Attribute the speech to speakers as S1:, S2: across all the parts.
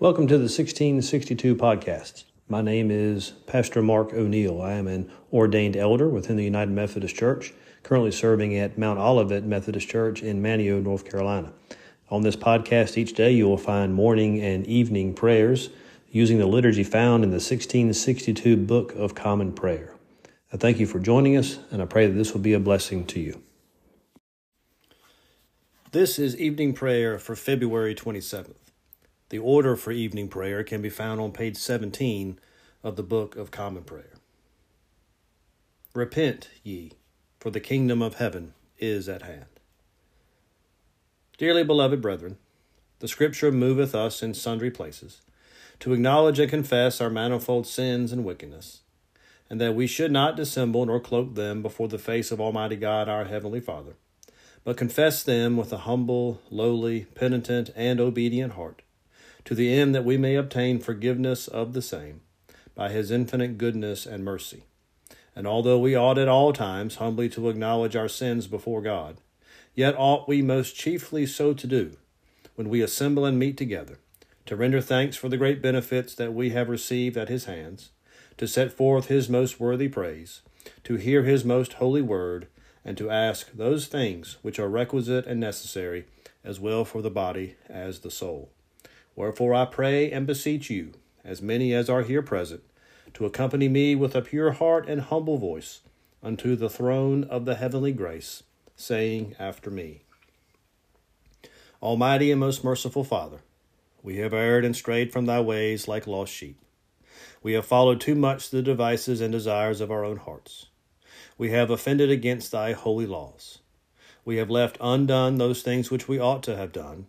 S1: Welcome to the 1662 podcast. My name is Pastor Mark O'Neill. I am an ordained elder within the United Methodist Church, currently serving at Mount Olivet Methodist Church in Manteo, North Carolina. On this podcast, each day you will find morning and evening prayers using the liturgy found in the 1662 Book of Common Prayer. I thank you for joining us, and I pray that this will be a blessing to you. This is evening prayer for February 27th. The order for evening prayer can be found on page 17 of the Book of Common Prayer. Repent ye, for the kingdom of heaven is at hand. Dearly beloved brethren, the Scripture moveth us in sundry places to acknowledge and confess our manifold sins and wickedness, and that we should not dissemble nor cloak them before the face of Almighty God our Heavenly Father, but confess them with a humble, lowly, penitent, and obedient heart to the end that we may obtain forgiveness of the same by his infinite goodness and mercy. And although we ought at all times humbly to acknowledge our sins before God, yet ought we most chiefly so to do when we assemble and meet together, to render thanks for the great benefits that we have received at his hands, to set forth his most worthy praise, to hear his most holy word, and to ask those things which are requisite and necessary as well for the body as the soul. Wherefore I pray and beseech you, as many as are here present, to accompany me with a pure heart and humble voice unto the throne of the heavenly grace, saying after me Almighty and most merciful Father, we have erred and strayed from thy ways like lost sheep. We have followed too much the devices and desires of our own hearts. We have offended against thy holy laws. We have left undone those things which we ought to have done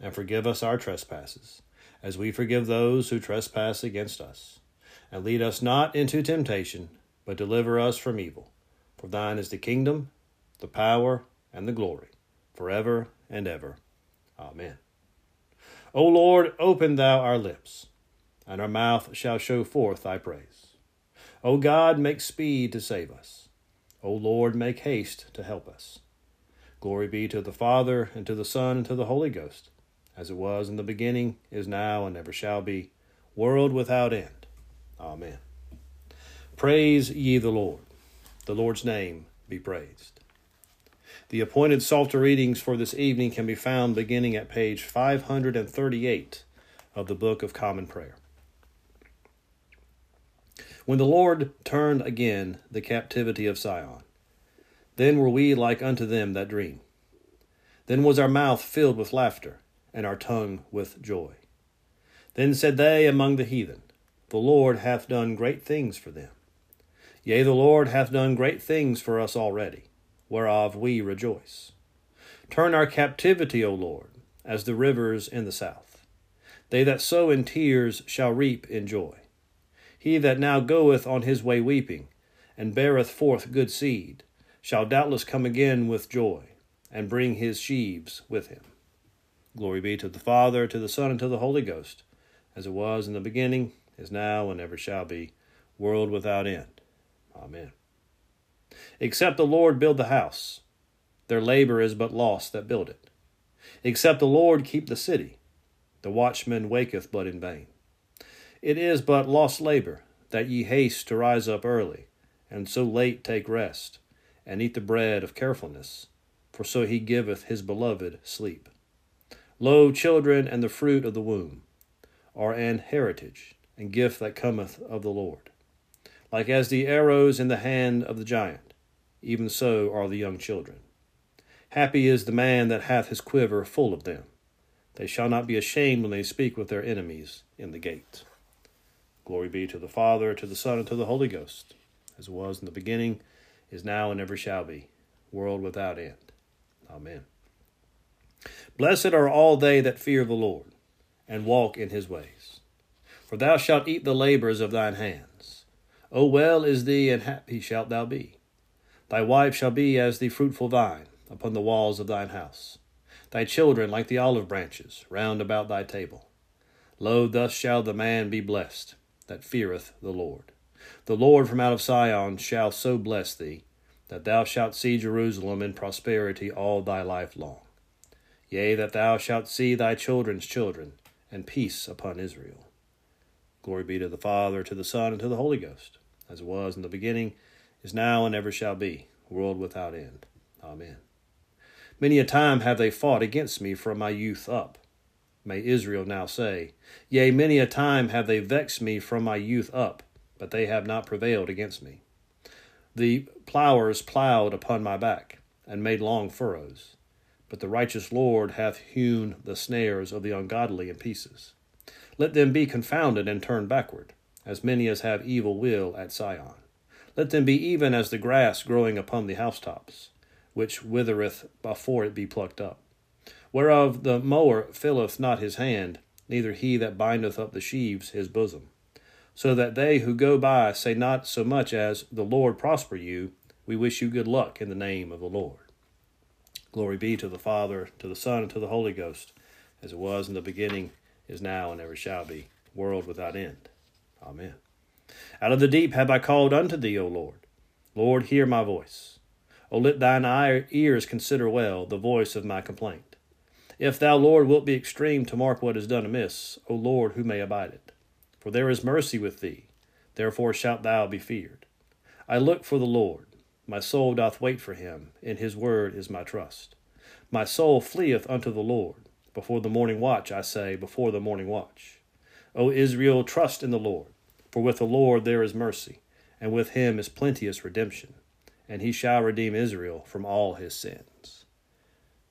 S1: and forgive us our trespasses, as we forgive those who trespass against us. And lead us not into temptation, but deliver us from evil. For thine is the kingdom, the power, and the glory, forever and ever. Amen. O Lord, open thou our lips, and our mouth shall show forth thy praise. O God, make speed to save us. O Lord, make haste to help us. Glory be to the Father, and to the Son, and to the Holy Ghost as it was in the beginning, is now, and ever shall be, world without end. Amen. Praise ye the Lord. The Lord's name be praised. The appointed Psalter readings for this evening can be found beginning at page 538 of the Book of Common Prayer. When the Lord turned again the captivity of Sion, then were we like unto them that dream. Then was our mouth filled with laughter and our tongue with joy. Then said they among the heathen, The Lord hath done great things for them. Yea, the Lord hath done great things for us already, whereof we rejoice. Turn our captivity, O Lord, as the rivers in the south. They that sow in tears shall reap in joy. He that now goeth on his way weeping, and beareth forth good seed, shall doubtless come again with joy, and bring his sheaves with him. Glory be to the Father, to the Son, and to the Holy Ghost, as it was in the beginning, is now, and ever shall be, world without end. Amen. Except the Lord build the house, their labor is but lost that build it. Except the Lord keep the city, the watchman waketh but in vain. It is but lost labor that ye haste to rise up early, and so late take rest, and eat the bread of carefulness, for so he giveth his beloved sleep. Lo, children and the fruit of the womb are an heritage and gift that cometh of the Lord. Like as the arrows in the hand of the giant, even so are the young children. Happy is the man that hath his quiver full of them. They shall not be ashamed when they speak with their enemies in the gate. Glory be to the Father, to the Son, and to the Holy Ghost, as it was in the beginning, is now, and ever shall be, world without end. Amen. Blessed are all they that fear the Lord, and walk in his ways. For thou shalt eat the labors of thine hands. O well is thee, and happy shalt thou be. Thy wife shall be as the fruitful vine upon the walls of thine house, thy children like the olive branches round about thy table. Lo, thus shall the man be blessed that feareth the Lord. The Lord from out of Sion shall so bless thee, that thou shalt see Jerusalem in prosperity all thy life long. Yea, that thou shalt see thy children's children, and peace upon Israel. Glory be to the Father, to the Son, and to the Holy Ghost, as it was in the beginning, is now, and ever shall be, world without end. Amen. Many a time have they fought against me from my youth up may Israel now say. Yea, many a time have they vexed me from my youth up, but they have not prevailed against me. The plowers plowed upon my back, and made long furrows. But the righteous Lord hath hewn the snares of the ungodly in pieces. Let them be confounded and turn backward, as many as have evil will at Sion. Let them be even as the grass growing upon the housetops, which withereth before it be plucked up whereof the mower filleth not his hand, neither he that bindeth up the sheaves his bosom. So that they who go by say not so much as, The Lord prosper you, we wish you good luck in the name of the Lord. Glory be to the Father, to the Son, and to the Holy Ghost, as it was in the beginning, is now, and ever shall be, world without end. Amen. Out of the deep have I called unto thee, O Lord. Lord, hear my voice. O let thine ears consider well the voice of my complaint. If thou, Lord, wilt be extreme to mark what is done amiss, O Lord, who may abide it? For there is mercy with thee, therefore shalt thou be feared. I look for the Lord, my soul doth wait for him, in his word is my trust. My soul fleeth unto the Lord. Before the morning watch, I say, before the morning watch. O Israel, trust in the Lord, for with the Lord there is mercy, and with him is plenteous redemption, and he shall redeem Israel from all his sins.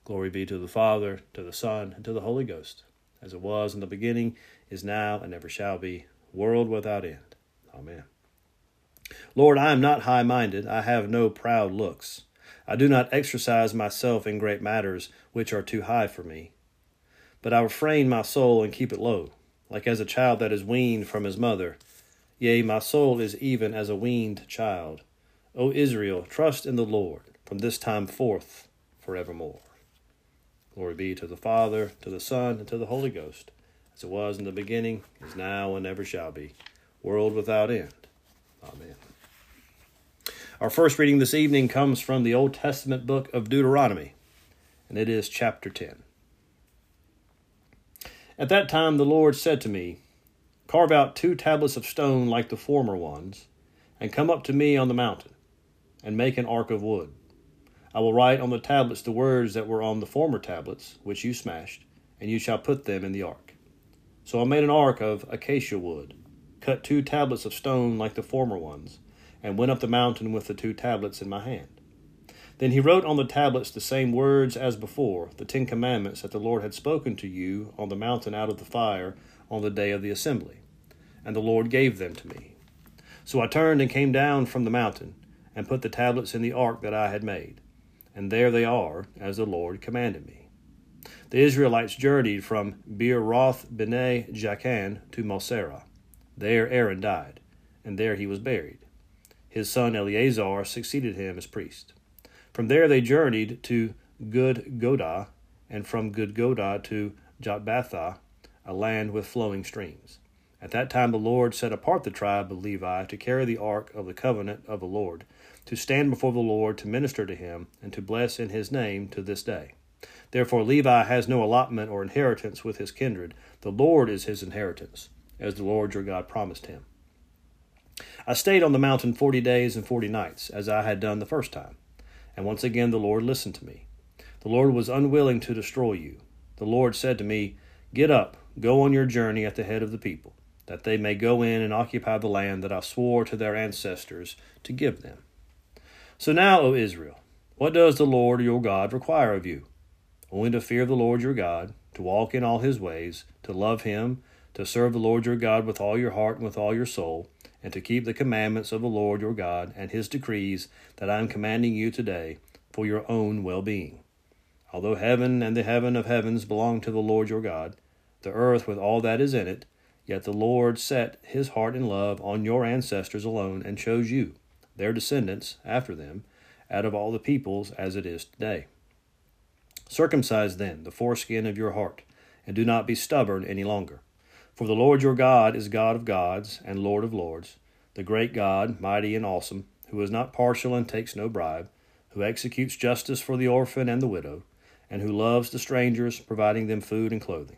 S1: Glory be to the Father, to the Son, and to the Holy Ghost, as it was in the beginning, is now, and ever shall be, world without end. Amen. Lord, I am not high minded, I have no proud looks. I do not exercise myself in great matters which are too high for me. But I refrain my soul and keep it low, like as a child that is weaned from his mother. Yea, my soul is even as a weaned child. O Israel, trust in the Lord from this time forth forevermore. Glory be to the Father, to the Son, and to the Holy Ghost, as it was in the beginning, is now, and ever shall be, world without end. Our first reading this evening comes from the Old Testament book of Deuteronomy, and it is chapter 10. At that time the Lord said to me, Carve out two tablets of stone like the former ones, and come up to me on the mountain, and make an ark of wood. I will write on the tablets the words that were on the former tablets, which you smashed, and you shall put them in the ark. So I made an ark of acacia wood, cut two tablets of stone like the former ones, and went up the mountain with the two tablets in my hand. Then he wrote on the tablets the same words as before, the Ten Commandments that the Lord had spoken to you on the mountain out of the fire on the day of the assembly. And the Lord gave them to me. So I turned and came down from the mountain, and put the tablets in the ark that I had made and there they are, as the Lord commanded me. The Israelites journeyed from Beeroth Bene Jaakan to Moserah. There Aaron died, and there he was buried. His son Eleazar succeeded him as priest. From there they journeyed to Gudgodah, and from Gudgodah to Jotbathah, a land with flowing streams. At that time the Lord set apart the tribe of Levi to carry the ark of the covenant of the Lord, to stand before the Lord, to minister to him, and to bless in his name to this day. Therefore Levi has no allotment or inheritance with his kindred. The Lord is his inheritance, as the Lord your God promised him. I stayed on the mountain forty days and forty nights, as I had done the first time. And once again the Lord listened to me. The Lord was unwilling to destroy you. The Lord said to me, Get up, go on your journey at the head of the people, that they may go in and occupy the land that I swore to their ancestors to give them. So now, O Israel, what does the Lord your God require of you? Only to fear the Lord your God, to walk in all his ways, to love him, to serve the Lord your God with all your heart and with all your soul, and to keep the commandments of the Lord your God and his decrees that I am commanding you today for your own well being. Although heaven and the heaven of heavens belong to the Lord your God, the earth with all that is in it, yet the Lord set his heart in love on your ancestors alone and chose you, their descendants, after them, out of all the peoples as it is today. Circumcise then the foreskin of your heart, and do not be stubborn any longer. For the Lord your God is God of gods and Lord of lords, the great God, mighty and awesome, who is not partial and takes no bribe, who executes justice for the orphan and the widow, and who loves the strangers, providing them food and clothing.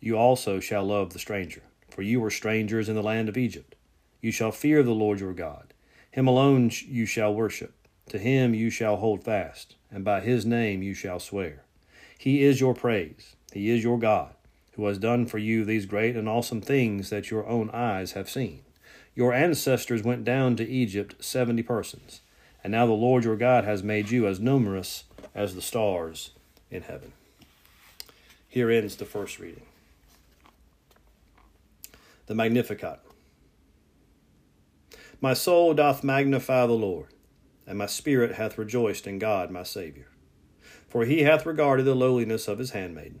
S1: You also shall love the stranger, for you were strangers in the land of Egypt. You shall fear the Lord your God. Him alone you shall worship. To him you shall hold fast, and by his name you shall swear. He is your praise. He is your God who has done for you these great and awesome things that your own eyes have seen. Your ancestors went down to Egypt seventy persons, and now the Lord your God has made you as numerous as the stars in heaven. Here ends the first reading. The Magnificat. My soul doth magnify the Lord, and my spirit hath rejoiced in God my Saviour. For he hath regarded the lowliness of his handmaiden.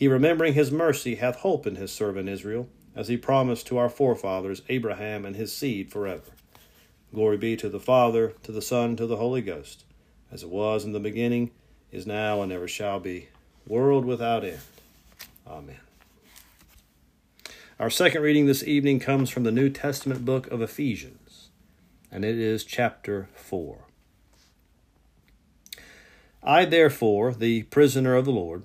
S1: He, remembering his mercy, hath hope in his servant Israel, as he promised to our forefathers Abraham and his seed forever. Glory be to the Father, to the Son, to the Holy Ghost, as it was in the beginning, is now, and ever shall be, world without end. Amen. Our second reading this evening comes from the New Testament book of Ephesians, and it is chapter 4. I, therefore, the prisoner of the Lord,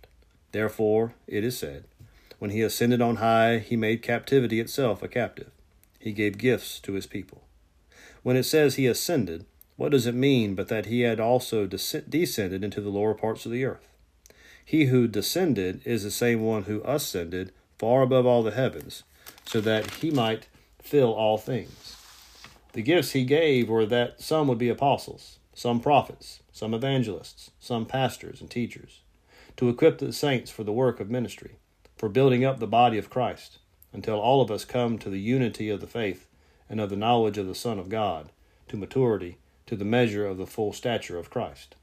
S1: Therefore, it is said, When he ascended on high, he made captivity itself a captive. He gave gifts to his people. When it says he ascended, what does it mean but that he had also descended into the lower parts of the earth? He who descended is the same one who ascended far above all the heavens, so that he might fill all things. The gifts he gave were that some would be apostles, some prophets, some evangelists, some pastors and teachers to equip the saints for the work of ministry, for building up the body of Christ, until all of us come to the unity of the faith and of the knowledge of the Son of God, to maturity, to the measure of the full stature of Christ.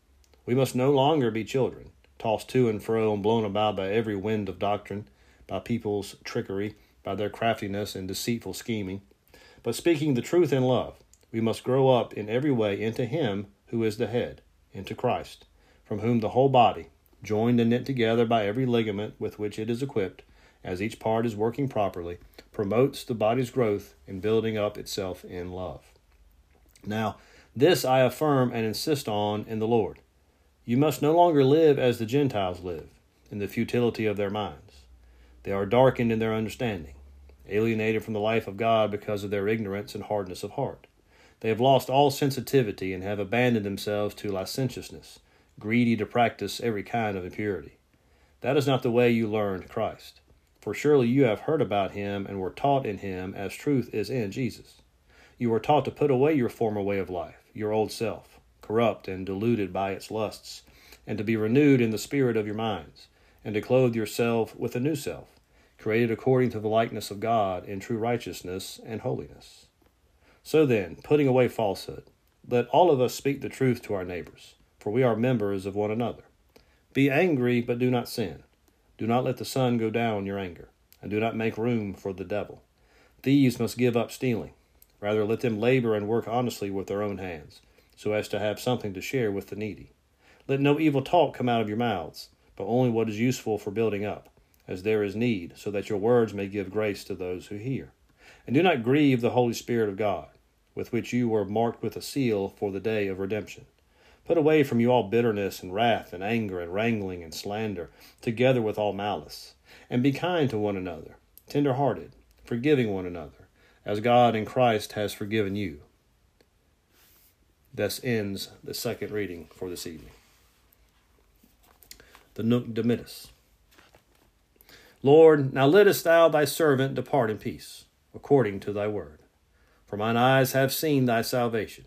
S1: We must no longer be children, tossed to and fro and blown about by every wind of doctrine, by people's trickery, by their craftiness and deceitful scheming. But speaking the truth in love, we must grow up in every way into Him who is the head, into Christ, from whom the whole body, joined and knit together by every ligament with which it is equipped, as each part is working properly, promotes the body's growth in building up itself in love. Now, this I affirm and insist on in the Lord. You must no longer live as the Gentiles live, in the futility of their minds. They are darkened in their understanding, alienated from the life of God because of their ignorance and hardness of heart. They have lost all sensitivity and have abandoned themselves to licentiousness, greedy to practice every kind of impurity. That is not the way you learned Christ. For surely you have heard about him and were taught in him as truth is in Jesus. You were taught to put away your former way of life, your old self, corrupt and deluded by its lusts, and to be renewed in the spirit of your minds, and to clothe yourself with a new self, created according to the likeness of God in true righteousness and holiness. So then, putting away falsehood, let all of us speak the truth to our neighbors, for we are members of one another. Be angry, but do not sin. Do not let the sun go down your anger, and do not make room for the devil. Thieves must give up stealing. Rather, let them labor and work honestly with their own hands, so as to have something to share with the needy. Let no evil talk come out of your mouths, but only what is useful for building up, as there is need, so that your words may give grace to those who hear. And do not grieve the Holy Spirit of God, with which you were marked with a seal for the day of redemption. Put away from you all bitterness and wrath and anger and wrangling and slander, together with all malice. And be kind to one another, tender hearted, forgiving one another, as God in Christ has forgiven you. Thus ends the second reading for this evening. The Nunc Dimittis. Lord, now lettest thou thy servant depart in peace, according to thy word. For mine eyes have seen thy salvation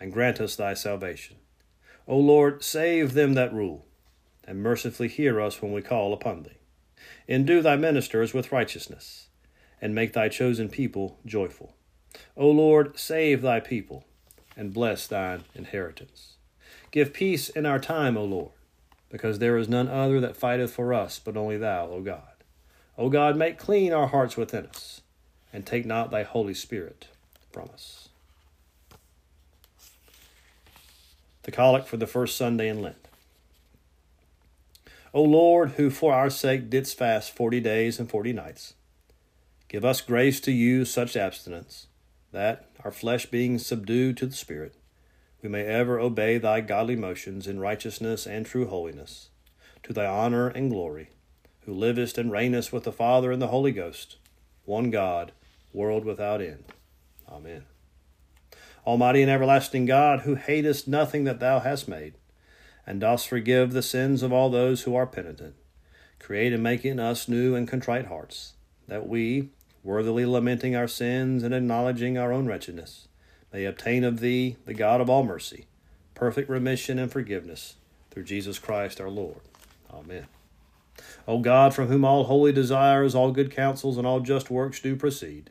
S1: and grant us thy salvation. O Lord, save them that rule, and mercifully hear us when we call upon thee. Endue thy ministers with righteousness, and make thy chosen people joyful. O Lord, save thy people, and bless thine inheritance. Give peace in our time, O Lord, because there is none other that fighteth for us but only thou, O God. O God, make clean our hearts within us, and take not thy Holy Spirit from us. The collect for the first Sunday in Lent. O Lord, who for our sake didst fast forty days and forty nights, give us grace to use such abstinence, that, our flesh being subdued to the Spirit, we may ever obey thy godly motions in righteousness and true holiness, to thy honor and glory, who livest and reignest with the Father and the Holy Ghost, one God, world without end. Amen. Almighty and everlasting God, who hatest nothing that thou hast made, and dost forgive the sins of all those who are penitent, create and make in us new and contrite hearts, that we, worthily lamenting our sins and acknowledging our own wretchedness, may obtain of thee, the God of all mercy, perfect remission and forgiveness, through Jesus Christ our Lord. Amen. O God, from whom all holy desires, all good counsels, and all just works do proceed,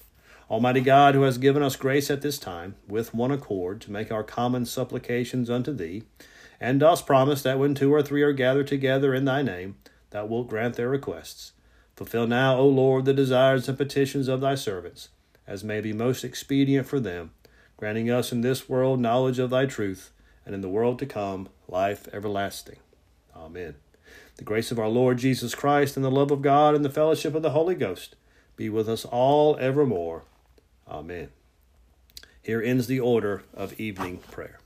S1: Almighty God, who has given us grace at this time, with one accord, to make our common supplications unto thee, and dost promise that when two or three are gathered together in thy name, thou wilt grant their requests. Fulfill now, O Lord, the desires and petitions of thy servants, as may be most expedient for them, granting us in this world knowledge of thy truth, and in the world to come life everlasting. Amen. The grace of our Lord Jesus Christ, and the love of God, and the fellowship of the Holy Ghost be with us all evermore. Amen. Here ends the order of evening prayer.